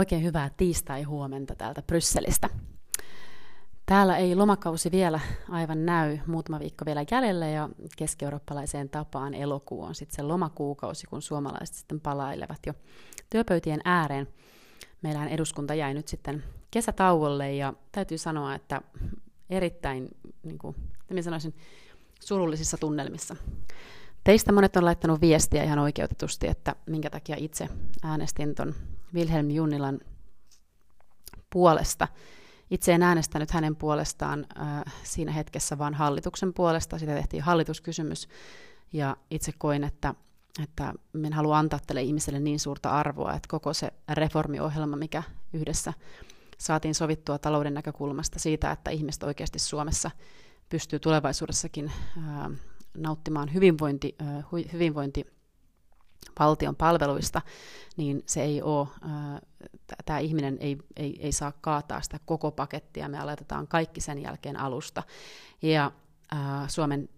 Oikein hyvää tiistai-huomenta täältä Brysselistä. Täällä ei lomakausi vielä aivan näy, muutama viikko vielä jäljellä ja keski-eurooppalaiseen tapaan elokuu on sitten se lomakuukausi, kun suomalaiset sitten palailevat jo työpöytien ääreen. Meillähän eduskunta jäi nyt sitten kesätauolle ja täytyy sanoa, että erittäin, niin kuin, sanoisin, surullisissa tunnelmissa. Teistä monet on laittanut viestiä ihan oikeutetusti, että minkä takia itse äänestin ton Wilhelm Junnilan puolesta. Itse en äänestänyt hänen puolestaan äh, siinä hetkessä, vaan hallituksen puolesta. Sitä tehtiin hallituskysymys. Ja itse koin, että, että en halua antaa tälle ihmiselle niin suurta arvoa, että koko se reformiohjelma, mikä yhdessä saatiin sovittua talouden näkökulmasta siitä, että ihmiset oikeasti Suomessa pystyy tulevaisuudessakin äh, nauttimaan hyvinvointi, äh, hyvinvointi valtion palveluista, niin se ei ole, tämä ihminen ei, ei, ei saa kaataa sitä koko pakettia, me aloitetaan kaikki sen jälkeen alusta. Ja ää, Suomen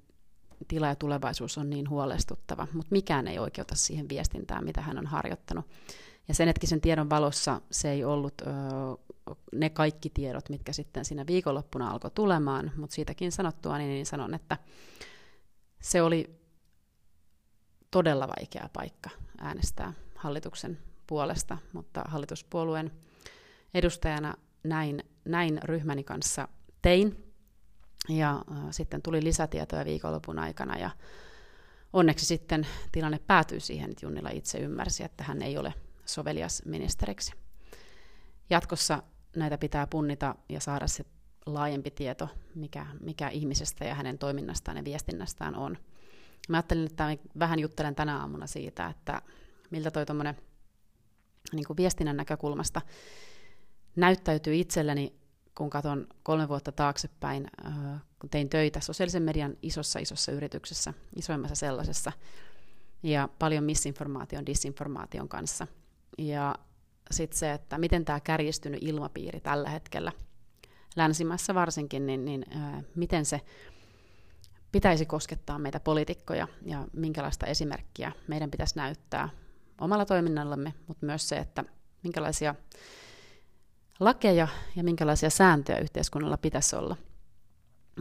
tila ja tulevaisuus on niin huolestuttava, mutta mikään ei oikeuta siihen viestintään, mitä hän on harjoittanut. Ja sen hetkisen tiedon valossa se ei ollut ö, ne kaikki tiedot, mitkä sitten siinä viikonloppuna alkoi tulemaan, mutta siitäkin sanottua niin, niin sanon, että se oli todella vaikea paikka äänestää hallituksen puolesta, mutta hallituspuolueen edustajana näin, näin ryhmäni kanssa tein. Ja äh, sitten tuli lisätietoja viikonlopun aikana ja onneksi sitten tilanne päätyi siihen, että Junnila itse ymmärsi, että hän ei ole sovelias ministeriksi. Jatkossa näitä pitää punnita ja saada se laajempi tieto, mikä, mikä ihmisestä ja hänen toiminnastaan ja viestinnästään on – Mä ajattelin, että vähän juttelen tänä aamuna siitä, että miltä toi tuommoinen niin viestinnän näkökulmasta näyttäytyy itselleni, kun katson kolme vuotta taaksepäin, kun tein töitä sosiaalisen median isossa isossa yrityksessä, isoimmassa sellaisessa, ja paljon misinformaation, disinformaation kanssa. Ja sitten se, että miten tämä kärjistynyt ilmapiiri tällä hetkellä, länsimässä varsinkin, niin, niin miten se pitäisi koskettaa meitä poliitikkoja ja minkälaista esimerkkiä meidän pitäisi näyttää omalla toiminnallamme, mutta myös se, että minkälaisia lakeja ja minkälaisia sääntöjä yhteiskunnalla pitäisi olla.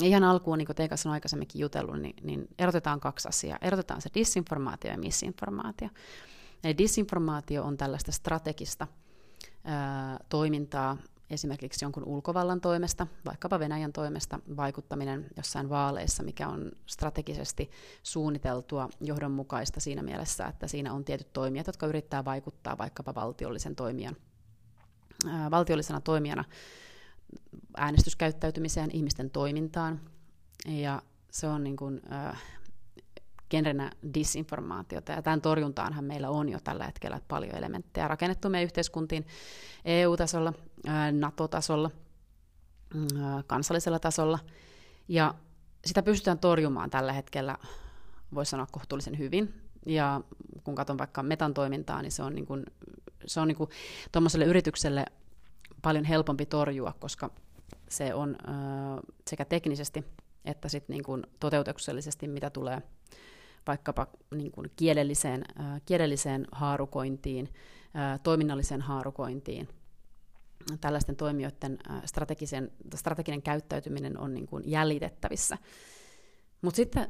Ja ihan alkuun, niin kuin teidän kanssa on aikaisemminkin jutellut, niin, niin erotetaan kaksi asiaa. Erotetaan se disinformaatio ja misinformaatio. Eli disinformaatio on tällaista strategista ää, toimintaa, esimerkiksi jonkun ulkovallan toimesta, vaikkapa Venäjän toimesta, vaikuttaminen jossain vaaleissa, mikä on strategisesti suunniteltua johdonmukaista siinä mielessä, että siinä on tietyt toimijat, jotka yrittää vaikuttaa vaikkapa valtiollisen toimijan, ää, valtiollisena toimijana äänestyskäyttäytymiseen, ihmisten toimintaan, ja se on niin kuin, ää, genrenä disinformaatiota. Ja tämän torjuntaanhan meillä on jo tällä hetkellä paljon elementtejä rakennettu meidän yhteiskuntiin EU-tasolla, NATO-tasolla, mm, kansallisella tasolla. Ja sitä pystytään torjumaan tällä hetkellä, voisi sanoa, kohtuullisen hyvin. Ja kun katson vaikka metan toimintaa, niin se on, niin kuin, se on niin kuin yritykselle paljon helpompi torjua, koska se on sekä teknisesti että sit niin kuin toteutuksellisesti, mitä tulee vaikkapa niin kuin kielelliseen, kielelliseen haarukointiin, toiminnalliseen haarukointiin. Tällaisten toimijoiden strategisen, strateginen käyttäytyminen on niin kuin jäljitettävissä. Mutta sitten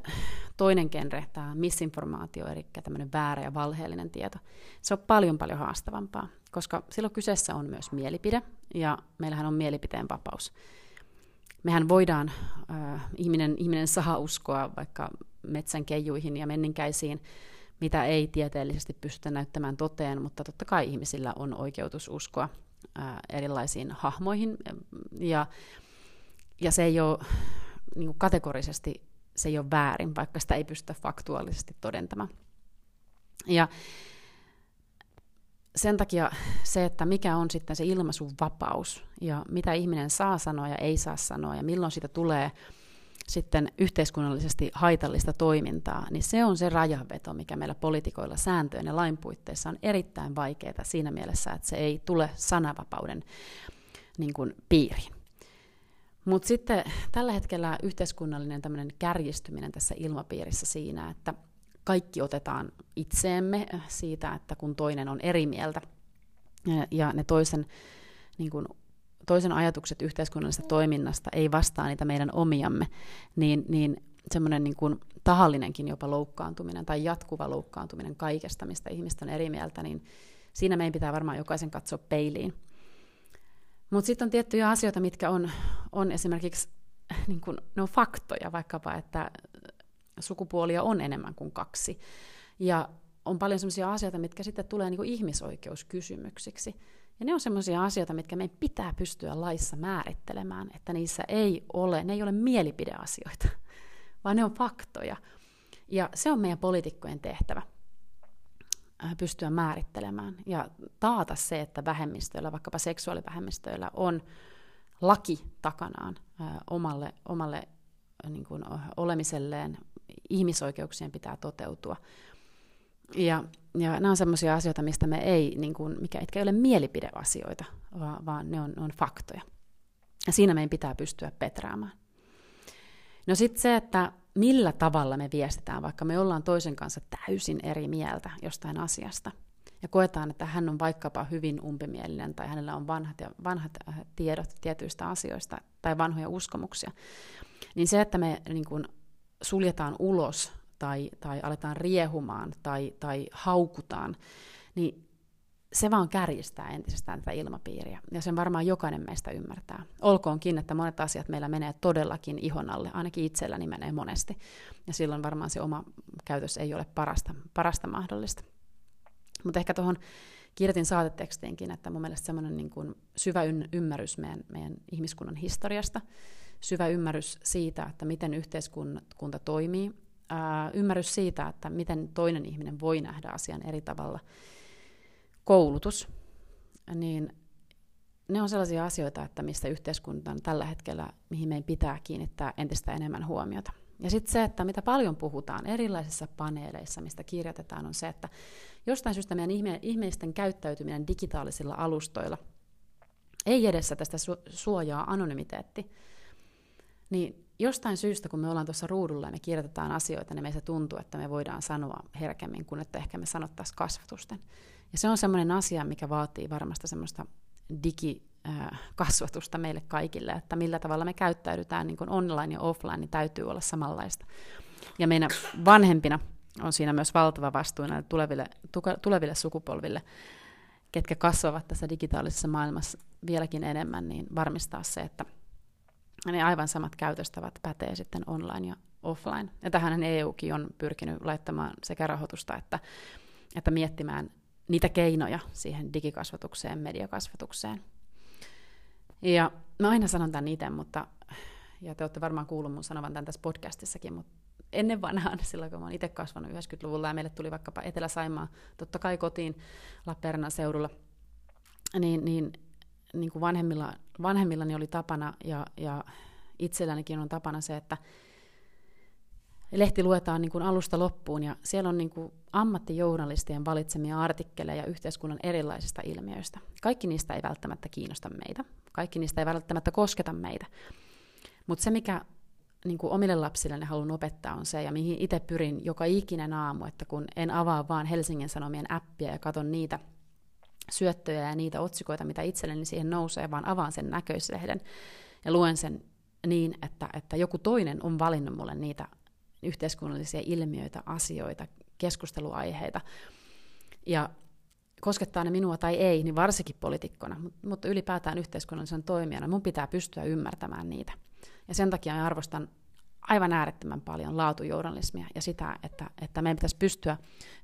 toinen genre, tämä misinformaatio, eli tämmöinen väärä ja valheellinen tieto, se on paljon paljon haastavampaa, koska silloin kyseessä on myös mielipide, ja meillähän on mielipiteen vapaus. Mehän voidaan, äh, ihminen, ihminen saa uskoa vaikka metsän keijuihin ja menninkäisiin, mitä ei tieteellisesti pystytä näyttämään toteen, mutta totta kai ihmisillä on oikeutus uskoa ää, erilaisiin hahmoihin, ja, ja se ei ole niin kuin kategorisesti se ei ole väärin, vaikka sitä ei pystytä faktuaalisesti todentamaan. Ja sen takia se, että mikä on sitten se ilmaisun vapaus ja mitä ihminen saa sanoa ja ei saa sanoa ja milloin siitä tulee sitten yhteiskunnallisesti haitallista toimintaa, niin se on se rajanveto, mikä meillä poliitikoilla sääntöjen ja lain puitteissa on erittäin vaikeaa siinä mielessä, että se ei tule sanavapauden niin kuin, piiriin. Mutta sitten tällä hetkellä yhteiskunnallinen tämmöinen kärjistyminen tässä ilmapiirissä siinä, että kaikki otetaan itseemme siitä, että kun toinen on eri mieltä, ja ne toisen, niin kuin, toisen ajatukset yhteiskunnallisesta toiminnasta ei vastaa niitä meidän omiamme, niin, niin semmoinen niin kuin tahallinenkin jopa loukkaantuminen tai jatkuva loukkaantuminen kaikesta, mistä ihmiset on eri mieltä, niin siinä meidän pitää varmaan jokaisen katsoa peiliin. Mutta sitten on tiettyjä asioita, mitkä on, on esimerkiksi, niin kun, ne on faktoja, vaikkapa, että sukupuolia on enemmän kuin kaksi. Ja on paljon sellaisia asioita, mitkä sitten tulee niin ihmisoikeuskysymyksiksi. Ja ne on sellaisia asioita, mitkä meidän pitää pystyä laissa määrittelemään, että niissä ei ole, ne ei ole mielipideasioita, vaan ne on faktoja. Ja se on meidän poliitikkojen tehtävä pystyä määrittelemään ja taata se, että vähemmistöillä, vaikkapa seksuaalivähemmistöillä, on laki takanaan omalle, omalle niin kuin, olemiselleen, ihmisoikeuksien pitää toteutua. Ja, ja nämä on sellaisia asioita, mistä me ei, niin kuin, mikä etkä ole mielipideasioita, vaan, vaan ne on, on faktoja. Ja siinä meidän pitää pystyä peträämään. No sitten se, että millä tavalla me viestitään, vaikka me ollaan toisen kanssa täysin eri mieltä jostain asiasta, ja koetaan, että hän on vaikkapa hyvin umpimielinen tai hänellä on vanhat, ja, vanhat äh, tiedot tietyistä asioista tai vanhoja uskomuksia, niin se, että me niin kuin, suljetaan ulos tai, tai aletaan riehumaan tai, tai haukutaan, niin se vaan kärjistää entisestään tätä ilmapiiriä. Ja sen varmaan jokainen meistä ymmärtää. Olkoonkin, että monet asiat meillä menee todellakin ihon alle, ainakin itselläni menee monesti. Ja silloin varmaan se oma käytös ei ole parasta, parasta mahdollista. Mutta ehkä tuohon kirjoitin saatetekstiinkin, että mun mielestä semmoinen niin syvä ymmärrys meidän, meidän ihmiskunnan historiasta, syvä ymmärrys siitä, että miten yhteiskunta toimii, ää, ymmärrys siitä, että miten toinen ihminen voi nähdä asian eri tavalla, koulutus, niin ne on sellaisia asioita, että mistä yhteiskunta on tällä hetkellä, mihin meidän pitää kiinnittää entistä enemmän huomiota. Ja sitten se, että mitä paljon puhutaan erilaisissa paneeleissa, mistä kirjoitetaan, on se, että jostain syystä meidän ihmisten käyttäytyminen digitaalisilla alustoilla ei edessä tästä su- suojaa anonymiteetti, niin jostain syystä, kun me ollaan tuossa ruudulla ja me kirjoitetaan asioita, niin meistä tuntuu, että me voidaan sanoa herkemmin kuin että ehkä me sanottaisiin kasvatusten. Ja se on semmoinen asia, mikä vaatii varmasti semmoista digikasvatusta meille kaikille, että millä tavalla me käyttäydytään niin kuin online ja offline, niin täytyy olla samanlaista. Ja meidän vanhempina on siinä myös valtava vastuu näille tuleville, tuleville sukupolville, ketkä kasvavat tässä digitaalisessa maailmassa vieläkin enemmän, niin varmistaa se, että ne aivan samat käytöstavat pätee sitten online ja offline. Ja tähän EUkin on pyrkinyt laittamaan sekä rahoitusta että, että miettimään niitä keinoja siihen digikasvatukseen, mediakasvatukseen. Ja mä aina sanon tämän itse, mutta, ja te olette varmaan kuullut mun sanovan tämän tässä podcastissakin, mutta ennen vanhaan, silloin kun mä oon itse kasvanut 90-luvulla ja meille tuli vaikkapa Etelä-Saimaa, totta kai kotiin Lappeenrannan seudulla, niin, niin, niin kuin vanhemmilla, vanhemmillani oli tapana ja, ja itsellänikin on tapana se, että lehti luetaan niin kuin alusta loppuun ja siellä on niin kuin ammattijournalistien valitsemia artikkeleja yhteiskunnan erilaisista ilmiöistä. Kaikki niistä ei välttämättä kiinnosta meitä, kaikki niistä ei välttämättä kosketa meitä. Mutta se, mikä niin kuin omille lapsilleni haluan opettaa, on se, ja mihin itse pyrin joka ikinen aamu, että kun en avaa vaan Helsingin Sanomien appia ja katson niitä syöttöjä ja niitä otsikoita, mitä itselleni siihen nousee, vaan avaan sen näköislehden ja luen sen niin, että, että joku toinen on valinnut mulle niitä yhteiskunnallisia ilmiöitä, asioita, keskusteluaiheita. Ja koskettaa ne minua tai ei, niin varsinkin poliitikkona, mutta ylipäätään yhteiskunnallisen toimijana, mun pitää pystyä ymmärtämään niitä. Ja sen takia arvostan aivan äärettömän paljon laatujournalismia ja sitä, että, että meidän pitäisi pystyä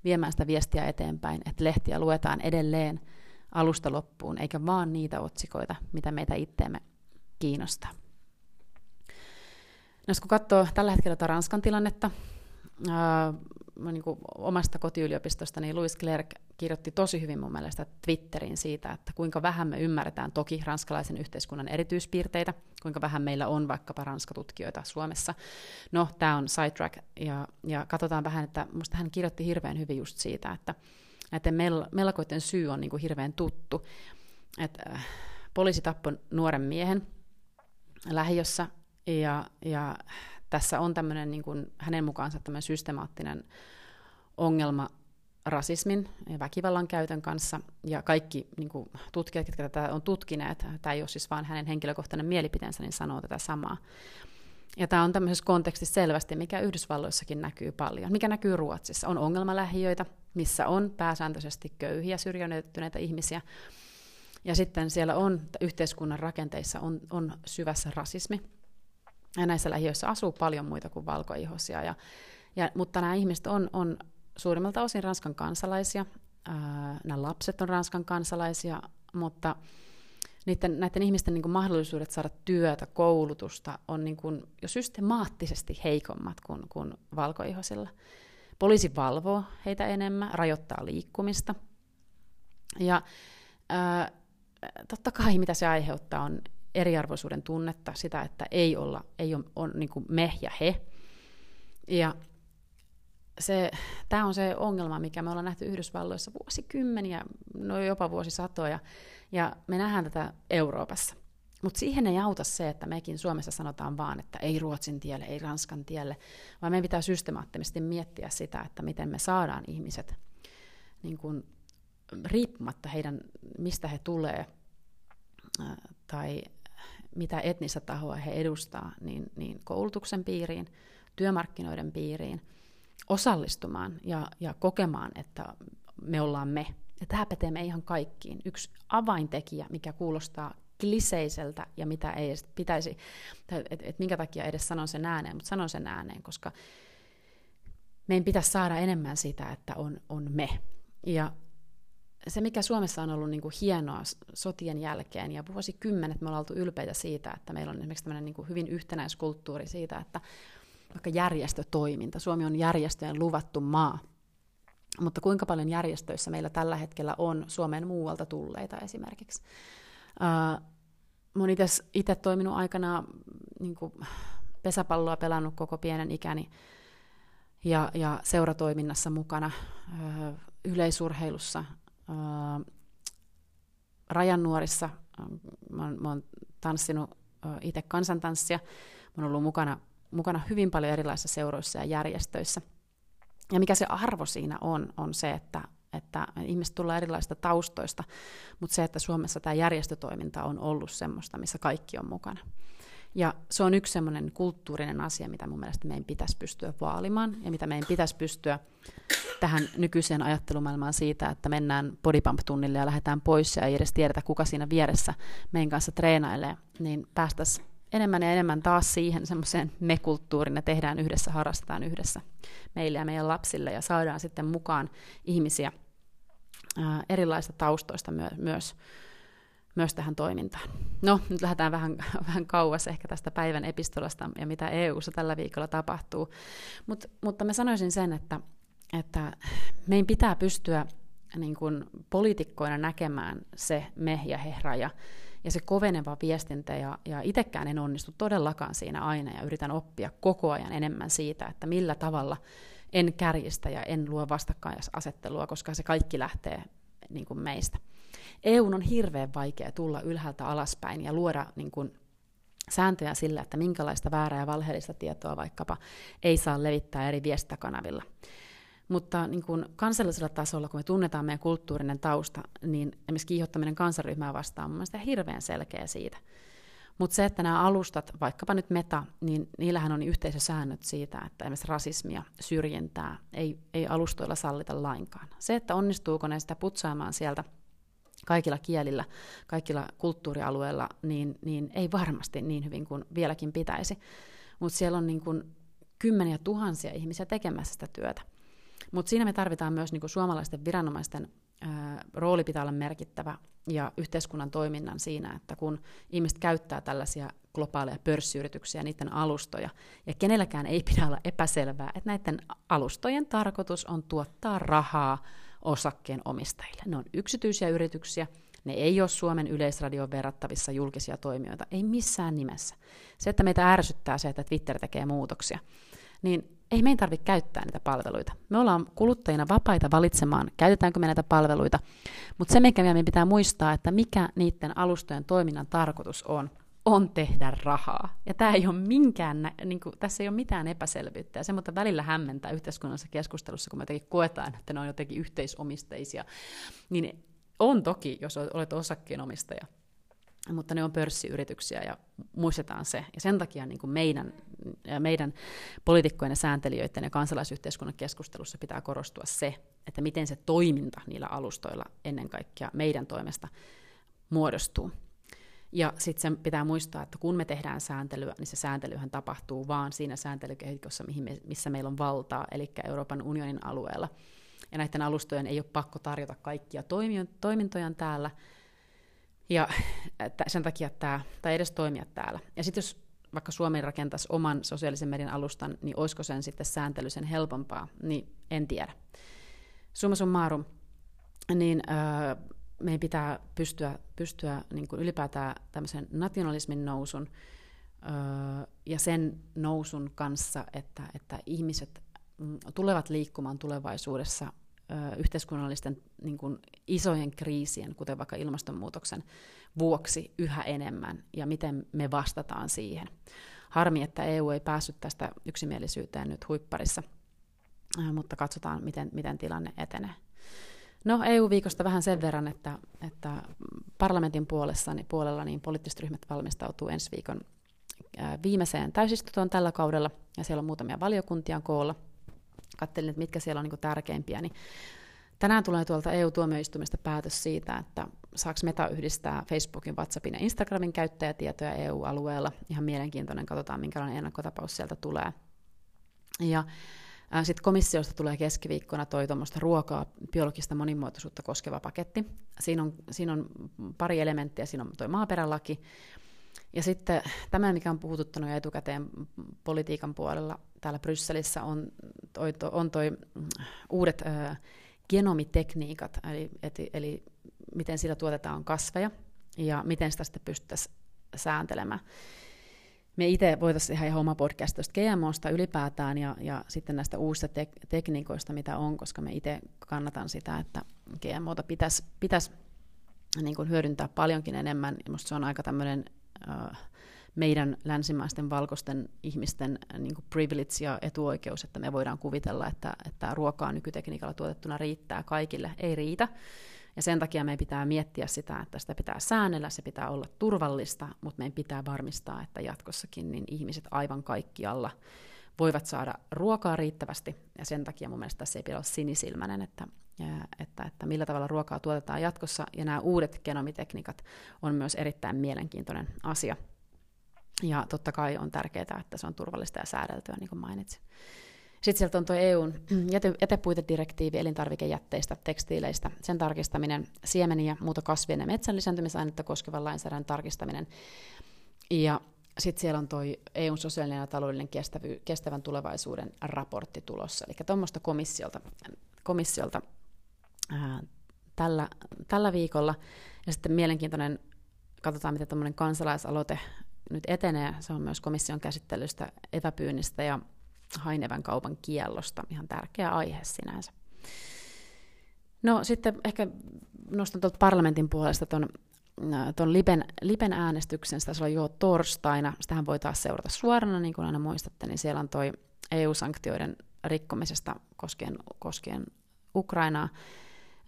viemään sitä viestiä eteenpäin, että lehtiä luetaan edelleen alusta loppuun, eikä vaan niitä otsikoita, mitä meitä itteemme kiinnostaa. No, kun katsoo tällä hetkellä tätä Ranskan tilannetta, ää, niin kuin omasta kotiyliopistosta, niin Louis Clerc kirjoitti tosi hyvin mun mielestä Twitteriin siitä, että kuinka vähän me ymmärretään toki ranskalaisen yhteiskunnan erityispiirteitä, kuinka vähän meillä on vaikkapa ranskatutkijoita Suomessa. No, tämä on sidetrack, ja, ja katsotaan vähän, että musta hän kirjoitti hirveän hyvin just siitä, että näiden mel- melkoiden syy on niin kuin hirveän tuttu. Että äh, poliisi tappoi nuoren miehen lähiössä, ja, ja tässä on tämmöinen niin kuin hänen mukaansa tämmöinen systemaattinen ongelma rasismin ja väkivallan käytön kanssa, ja kaikki niin kuin, tutkijat, jotka tätä on tutkineet, tämä ei ole siis vain hänen henkilökohtainen mielipiteensä, niin sanoo tätä samaa. Ja tämä on tämmöisessä kontekstissa selvästi, mikä Yhdysvalloissakin näkyy paljon, mikä näkyy Ruotsissa. On ongelmalähiöitä, missä on pääsääntöisesti köyhiä, syrjäytyneitä ihmisiä, ja sitten siellä on, yhteiskunnan rakenteissa on, on syvässä rasismi, ja näissä lähiöissä asuu paljon muita kuin valkoihosia, ja, ja, mutta nämä ihmiset on, on suurimmalta osin Ranskan kansalaisia, ää, nämä lapset on Ranskan kansalaisia, mutta niiden, näiden ihmisten niin kuin mahdollisuudet saada työtä, koulutusta on niin kuin jo systemaattisesti heikommat kuin, kuin valkoihoisilla. Poliisi valvoo heitä enemmän, rajoittaa liikkumista. Ja ää, totta kai mitä se aiheuttaa on eriarvoisuuden tunnetta, sitä, että ei olla, ei ole on niin kuin me ja he. Ja se, tämä on se ongelma, mikä me ollaan nähty Yhdysvalloissa vuosikymmeniä, no jopa vuosisatoja, ja me nähdään tätä Euroopassa. Mutta siihen ei auta se, että mekin Suomessa sanotaan vaan, että ei Ruotsin tielle, ei Ranskan tielle, vaan meidän pitää systemaattisesti miettiä sitä, että miten me saadaan ihmiset niin kun, riippumatta heidän, mistä he tulee tai mitä etnistä tahoa he edustaa, niin, niin koulutuksen piiriin, työmarkkinoiden piiriin, osallistumaan ja, ja kokemaan, että me ollaan me. Ja tämä pätee me ihan kaikkiin. Yksi avaintekijä, mikä kuulostaa kliseiseltä ja mitä ei pitäisi, että et minkä takia edes sanon sen ääneen, mutta sanon sen ääneen, koska meidän pitäisi saada enemmän sitä, että on, on me. Ja se, mikä Suomessa on ollut niin kuin hienoa sotien jälkeen, ja vuosikymmenet me ollaan oltu ylpeitä siitä, että meillä on esimerkiksi tämmöinen niin kuin hyvin yhtenäiskulttuuri siitä, että vaikka järjestötoiminta, Suomi on järjestöjen luvattu maa, mutta kuinka paljon järjestöissä meillä tällä hetkellä on Suomen muualta tulleita esimerkiksi. Uh, olen itse toiminut aikana niin kuin pesäpalloa pelannut koko pienen ikäni ja, ja seuratoiminnassa mukana, yleisurheilussa, rajan nuorissa. Mä oon, mä oon tanssinut itse kansantanssia. Mä oon ollut mukana, mukana hyvin paljon erilaisissa seuroissa ja järjestöissä. Ja mikä se arvo siinä on, on se, että, että ihmiset tulee erilaisista taustoista, mutta se, että Suomessa tämä järjestötoiminta on ollut semmoista, missä kaikki on mukana. Ja se on yksi semmoinen kulttuurinen asia, mitä mun mielestä meidän pitäisi pystyä vaalimaan ja mitä meidän pitäisi pystyä tähän nykyiseen ajattelumaailmaan siitä, että mennään bodypump-tunnille ja lähdetään pois ja ei edes tiedetä, kuka siinä vieressä meidän kanssa treenailee, niin päästäisiin enemmän ja enemmän taas siihen semmoiseen me-kulttuuriin, ja tehdään yhdessä, harrastetaan yhdessä meille ja meidän lapsille, ja saadaan sitten mukaan ihmisiä ää, erilaisista taustoista myö- myös myös tähän toimintaan. No, nyt lähdetään vähän, vähän kauas ehkä tästä päivän epistolasta ja mitä EU-ssa tällä viikolla tapahtuu. Mut, mutta mä sanoisin sen, että, että meidän pitää pystyä niin kuin poliitikkoina näkemään se me ja he raja ja se koveneva viestintä, ja, ja itsekään en onnistu todellakaan siinä aina, ja yritän oppia koko ajan enemmän siitä, että millä tavalla en kärjistä ja en luo vastakkainasettelua, koska se kaikki lähtee niin kuin meistä. EU on hirveän vaikea tulla ylhäältä alaspäin ja luoda niin kuin, sääntöjä sillä, että minkälaista väärää ja valheellista tietoa vaikkapa ei saa levittää eri viestintäkanavilla. Mutta niin kuin kansallisella tasolla, kun me tunnetaan meidän kulttuurinen tausta, niin esimerkiksi kiihottaminen kansanryhmää vastaan on mielestäni hirveän selkeä siitä. Mutta se, että nämä alustat, vaikkapa nyt meta, niin niillähän on yhteisösäännöt siitä, että esimerkiksi rasismia, syrjintää ei, ei alustoilla sallita lainkaan. Se, että onnistuuko ne sitä putsaamaan sieltä kaikilla kielillä, kaikilla kulttuurialueilla, niin, niin ei varmasti niin hyvin kuin vieläkin pitäisi. Mutta siellä on niin kuin kymmeniä tuhansia ihmisiä tekemässä sitä työtä. Mutta siinä me tarvitaan myös niin kuin suomalaisten viranomaisten ää, rooli pitää olla merkittävä ja yhteiskunnan toiminnan siinä, että kun ihmiset käyttää tällaisia globaaleja pörssiyrityksiä, niiden alustoja, ja kenelläkään ei pidä olla epäselvää, että näiden alustojen tarkoitus on tuottaa rahaa osakkeen omistajille. Ne on yksityisiä yrityksiä, ne ei ole Suomen yleisradioon verrattavissa julkisia toimijoita, ei missään nimessä. Se, että meitä ärsyttää se, että Twitter tekee muutoksia, niin ei meidän tarvitse käyttää niitä palveluita. Me ollaan kuluttajina vapaita valitsemaan, käytetäänkö me näitä palveluita, mutta se, mikä meidän pitää muistaa, että mikä niiden alustojen toiminnan tarkoitus on, on tehdä rahaa. Ja tämä ei ole minkään, niin kuin, tässä ei ole mitään epäselvyyttä. Ja se mutta välillä hämmentää yhteiskunnallisessa keskustelussa, kun me jotenkin koetaan, että ne on jotenkin yhteisomisteisia. Niin on toki, jos olet osakkeenomistaja, mutta ne on pörssiyrityksiä ja muistetaan se. Ja sen takia niin kuin meidän, meidän poliitikkojen ja sääntelijöiden ja kansalaisyhteiskunnan keskustelussa pitää korostua se, että miten se toiminta niillä alustoilla ennen kaikkea meidän toimesta muodostuu. Ja sitten pitää muistaa, että kun me tehdään sääntelyä, niin se sääntelyhän tapahtuu vaan siinä sääntelykehikossa, mihin me, missä meillä on valtaa, eli Euroopan unionin alueella. Ja näiden alustojen ei ole pakko tarjota kaikkia toimintoja täällä, ja sen takia tämä, tai edes toimia täällä. Ja sitten jos vaikka Suomi rakentaisi oman sosiaalisen median alustan, niin olisiko sen sitten sääntely sen helpompaa, niin en tiedä. Summa summarum, niin öö, meidän pitää pystyä, pystyä niin kuin ylipäätään tämmöisen nationalismin nousun öö, ja sen nousun kanssa, että, että ihmiset mm, tulevat liikkumaan tulevaisuudessa yhteiskunnallisten niin kuin isojen kriisien, kuten vaikka ilmastonmuutoksen vuoksi yhä enemmän, ja miten me vastataan siihen. Harmi, että EU ei päässyt tästä yksimielisyyteen nyt huipparissa, mutta katsotaan, miten, miten tilanne etenee. No EU-viikosta vähän sen verran, että, että parlamentin puolessa, niin, puolella niin poliittiset ryhmät valmistautuu ensi viikon viimeiseen täysistuntoon tällä kaudella, ja siellä on muutamia valiokuntia koolla – katselin, että mitkä siellä on niin tärkeimpiä, niin tänään tulee tuolta EU-tuomioistumista päätös siitä, että saako Meta yhdistää Facebookin, WhatsAppin ja Instagramin käyttäjätietoja EU-alueella. Ihan mielenkiintoinen, katsotaan minkälainen ennakkotapaus sieltä tulee. Ja sitten komissiosta tulee keskiviikkona toi ruokaa, biologista monimuotoisuutta koskeva paketti. Siinä on, siinä on pari elementtiä, siinä on tuo maaperälaki, ja sitten tämä, mikä on puhututtanut jo etukäteen politiikan puolella täällä Brysselissä, on toi, to, on toi mm, uudet ö, genomitekniikat, eli, et, eli miten sillä tuotetaan kasveja ja miten sitä sitten pystyttäisiin sääntelemään. Me itse voitaisiin tehdä ihan oma podcast GMOsta ylipäätään ja, ja sitten näistä uusista tek- tekniikoista, mitä on, koska me itse kannatan sitä, että GMOta pitäisi pitäisi niin kuin hyödyntää paljonkin enemmän. Minusta se on aika tämmöinen meidän länsimaisten valkoisten ihmisten niin kuin privilege ja etuoikeus, että me voidaan kuvitella, että, että ruokaa nykytekniikalla tuotettuna riittää kaikille. Ei riitä. Ja sen takia meidän pitää miettiä sitä, että sitä pitää säännellä, se pitää olla turvallista, mutta meidän pitää varmistaa, että jatkossakin niin ihmiset aivan kaikkialla voivat saada ruokaa riittävästi. Ja sen takia mun mielestä tässä ei pidä olla sinisilmäinen, että, että, että millä tavalla ruokaa tuotetaan jatkossa. Ja nämä uudet genomitekniikat on myös erittäin mielenkiintoinen asia. Ja totta kai on tärkeää, että se on turvallista ja säädeltyä, niin kuin mainitsin. Sitten sieltä on tuo EUn jäte, jätepuitedirektiivi elintarvikejätteistä, tekstiileistä, sen tarkistaminen, siemeniä, muuta kasvien ja metsän lisääntymisainetta koskevan lainsäädännön tarkistaminen. Ja sitten siellä on tuo EUn sosiaalinen ja taloudellinen kestävy, kestävän tulevaisuuden raportti tulossa. Eli tuommoista komissiolta, komissiolta ää, tällä, tällä viikolla. Ja sitten mielenkiintoinen, katsotaan miten tuommoinen kansalaisaloite nyt etenee. Se on myös komission käsittelystä etäpyynnistä ja hainevän kaupan kiellosta. Ihan tärkeä aihe sinänsä. No sitten ehkä nostan tuolta parlamentin puolesta tuon ton Lipen, Lipen äänestyksen, sitä on jo torstaina, sitähän voi taas seurata suorana, niin kuin aina muistatte, niin siellä on toi EU-sanktioiden rikkomisesta koskien, koskien Ukrainaa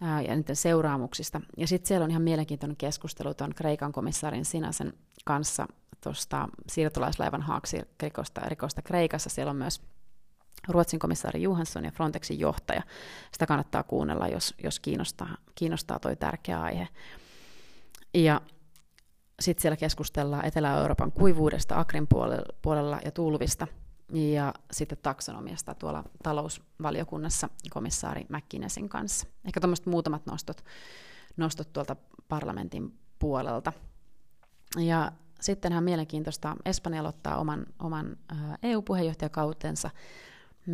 ää, ja niiden seuraamuksista. Ja sitten siellä on ihan mielenkiintoinen keskustelu tuon Kreikan komissaarin Sinasen kanssa tuosta siirtolaislaivan haaksi rikosta, Kreikassa. Siellä on myös Ruotsin komissaari Johansson ja Frontexin johtaja. Sitä kannattaa kuunnella, jos, jos kiinnostaa, kiinnostaa toi tärkeä aihe. Ja sitten siellä keskustellaan Etelä-Euroopan kuivuudesta Akrin puolella ja tulvista ja sitten taksonomiasta tuolla talousvaliokunnassa komissaari McKinneysin kanssa. Ehkä tuommoiset muutamat nostot, nostot tuolta parlamentin puolelta. Ja sittenhän mielenkiintoista, Espanja aloittaa oman, oman EU-puheenjohtajakautensa,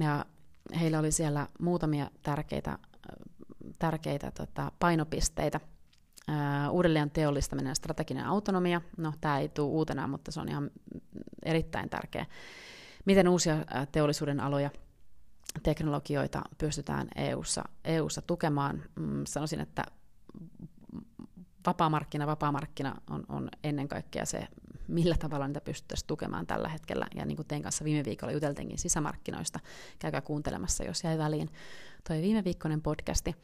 ja heillä oli siellä muutamia tärkeitä, tärkeitä tota, painopisteitä. Uudelleen teollistaminen ja strateginen autonomia, no tämä ei tule uutena, mutta se on ihan erittäin tärkeä. Miten uusia teollisuuden aloja teknologioita pystytään EU-ssa, EU-ssa tukemaan. Mm, sanoisin, että vapaa markkina, vapaa markkina on, on ennen kaikkea se, millä tavalla niitä pystyttäisiin tukemaan tällä hetkellä. Ja niin kuin tein kanssa viime viikolla juteltiinkin sisämarkkinoista, käykää kuuntelemassa, jos jäi väliin toi viime viikkoinen podcasti.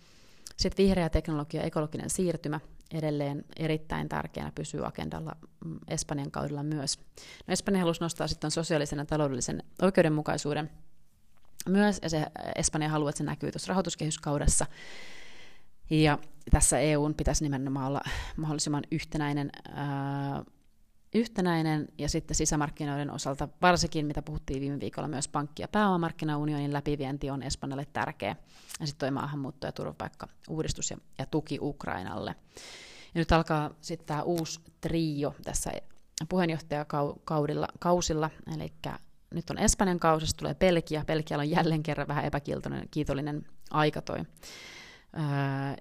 Sitten vihreä teknologia, ekologinen siirtymä, edelleen erittäin tärkeänä pysyy agendalla mm, Espanjan kaudella myös. No Espanja halusi nostaa sitten sosiaalisen ja taloudellisen oikeudenmukaisuuden myös, ja se Espanja haluaa, että se näkyy tuossa rahoituskehyskaudessa. Ja tässä EUn pitäisi nimenomaan olla mahdollisimman yhtenäinen, ää, yhtenäinen ja sitten sisämarkkinoiden osalta, varsinkin mitä puhuttiin viime viikolla, myös pankki- ja pääomamarkkinaunionin läpivienti on Espanjalle tärkeä. Ja sitten tuo maahanmuutto- ja turvapaikka-uudistus ja, ja tuki Ukrainalle. Ja nyt alkaa sitten tämä uusi trio tässä puheenjohtajakaudilla, kausilla, eli nyt on Espanjan kausi, tulee Belgia. Belgialla on jälleen kerran vähän epäkiitollinen kiitollinen aika toi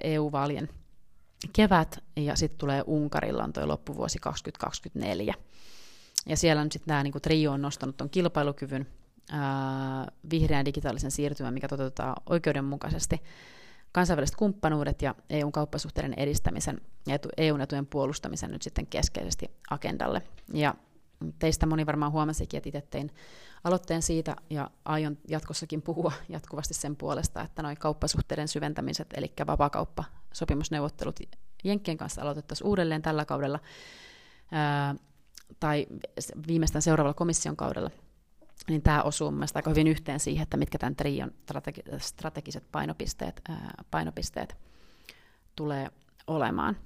EU-vaalien kevät, ja sitten tulee Unkarilla on toi loppuvuosi 2024. Ja siellä nyt sitten tämä niinku trio on nostanut tuon kilpailukyvyn, ää, vihreän digitaalisen siirtymän, mikä toteutetaan oikeudenmukaisesti, kansainväliset kumppanuudet ja EUn kauppasuhteiden edistämisen ja EUn etujen puolustamisen nyt sitten keskeisesti agendalle. Ja teistä moni varmaan huomasikin, että itse tein aloitteen siitä ja aion jatkossakin puhua jatkuvasti sen puolesta, että noin kauppasuhteiden syventämiset, eli vapaakauppasopimusneuvottelut Jenkkien kanssa aloitettaisiin uudelleen tällä kaudella ää, tai viimeistään seuraavalla komission kaudella, niin tämä osuu mielestäni aika hyvin yhteen siihen, että mitkä tämän trion strategi- strategiset painopisteet, ää, painopisteet tulee olemaan.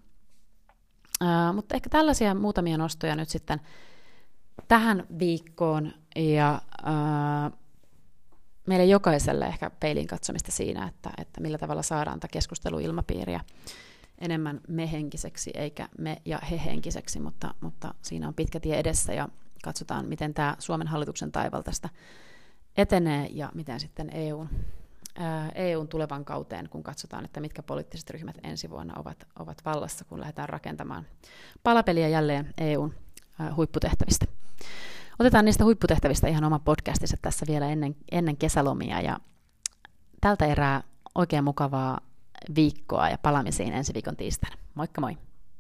Ää, mutta ehkä tällaisia muutamia nostoja nyt sitten tähän viikkoon ja ää, meille jokaiselle ehkä peilin katsomista siinä, että, että millä tavalla saadaan tätä keskusteluilmapiiriä enemmän me henkiseksi eikä me ja he henkiseksi, mutta, mutta siinä on pitkä tie edessä ja katsotaan, miten tämä Suomen hallituksen taival tästä etenee ja miten sitten EUn, ää, EUn tulevan kauteen, kun katsotaan, että mitkä poliittiset ryhmät ensi vuonna ovat, ovat vallassa, kun lähdetään rakentamaan palapeliä jälleen EUn ää, huipputehtävistä. Otetaan niistä huipputehtävistä ihan oma podcastissa tässä vielä ennen, ennen kesälomia ja tältä erää oikein mukavaa viikkoa ja palamisiin ensi viikon tiistaina. Moikka moi!